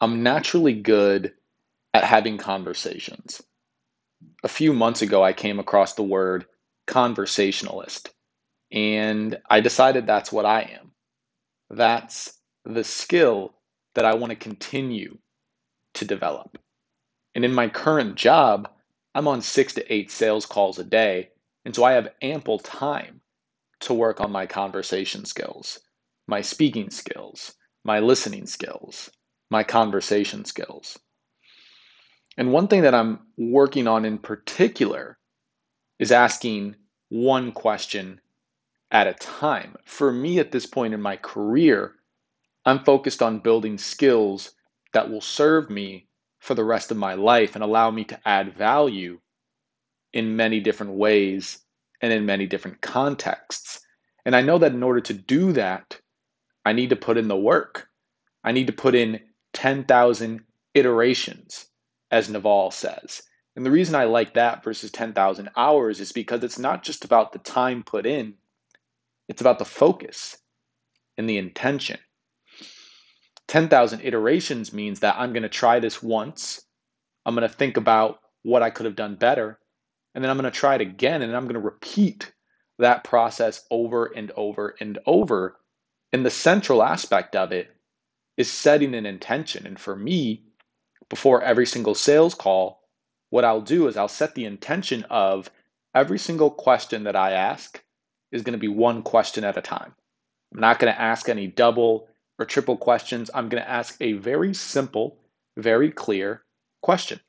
I'm naturally good at having conversations. A few months ago, I came across the word conversationalist, and I decided that's what I am. That's the skill that I want to continue to develop. And in my current job, I'm on six to eight sales calls a day, and so I have ample time to work on my conversation skills, my speaking skills, my listening skills, my conversation skills. And one thing that I'm working on in particular is asking one question at a time. For me, at this point in my career, I'm focused on building skills that will serve me for the rest of my life and allow me to add value in many different ways and in many different contexts. And I know that in order to do that, I need to put in the work. I need to put in 10,000 iterations, as Naval says. And the reason I like that versus 10,000 hours is because it's not just about the time put in, it's about the focus and the intention. 10,000 iterations means that I'm going to try this once. I'm going to think about what I could have done better. And then I'm going to try it again and I'm going to repeat that process over and over and over. And the central aspect of it is setting an intention. And for me, before every single sales call, what I'll do is I'll set the intention of every single question that I ask is going to be one question at a time. I'm not going to ask any double or triple questions. I'm going to ask a very simple, very clear question.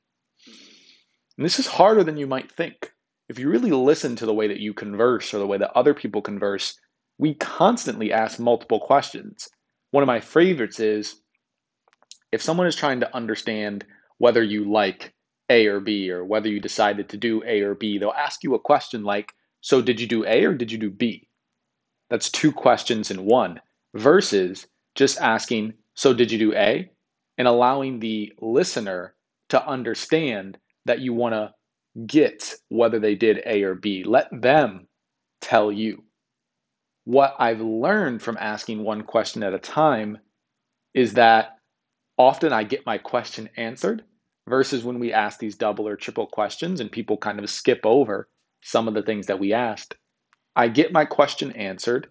And this is harder than you might think. If you really listen to the way that you converse or the way that other people converse, we constantly ask multiple questions. One of my favorites is if someone is trying to understand whether you like A or B or whether you decided to do A or B, they'll ask you a question like, So did you do A or did you do B? That's two questions in one versus just asking, So did you do A? and allowing the listener to understand that you want to get whether they did A or B. Let them tell you. What I've learned from asking one question at a time is that often I get my question answered versus when we ask these double or triple questions and people kind of skip over some of the things that we asked. I get my question answered.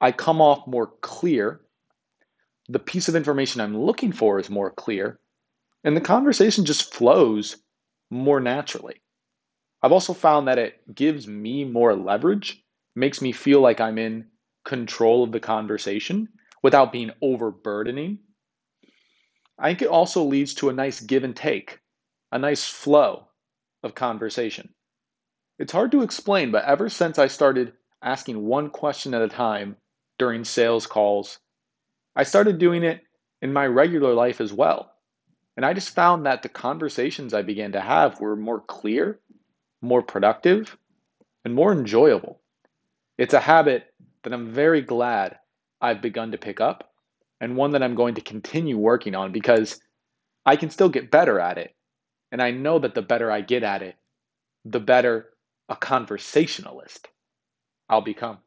I come off more clear. The piece of information I'm looking for is more clear. And the conversation just flows more naturally. I've also found that it gives me more leverage, makes me feel like I'm in control of the conversation without being overburdening. I think it also leads to a nice give and take, a nice flow of conversation. It's hard to explain, but ever since I started asking one question at a time during sales calls, I started doing it in my regular life as well. And I just found that the conversations I began to have were more clear, more productive, and more enjoyable. It's a habit that I'm very glad I've begun to pick up and one that I'm going to continue working on because I can still get better at it. And I know that the better I get at it, the better a conversationalist I'll become.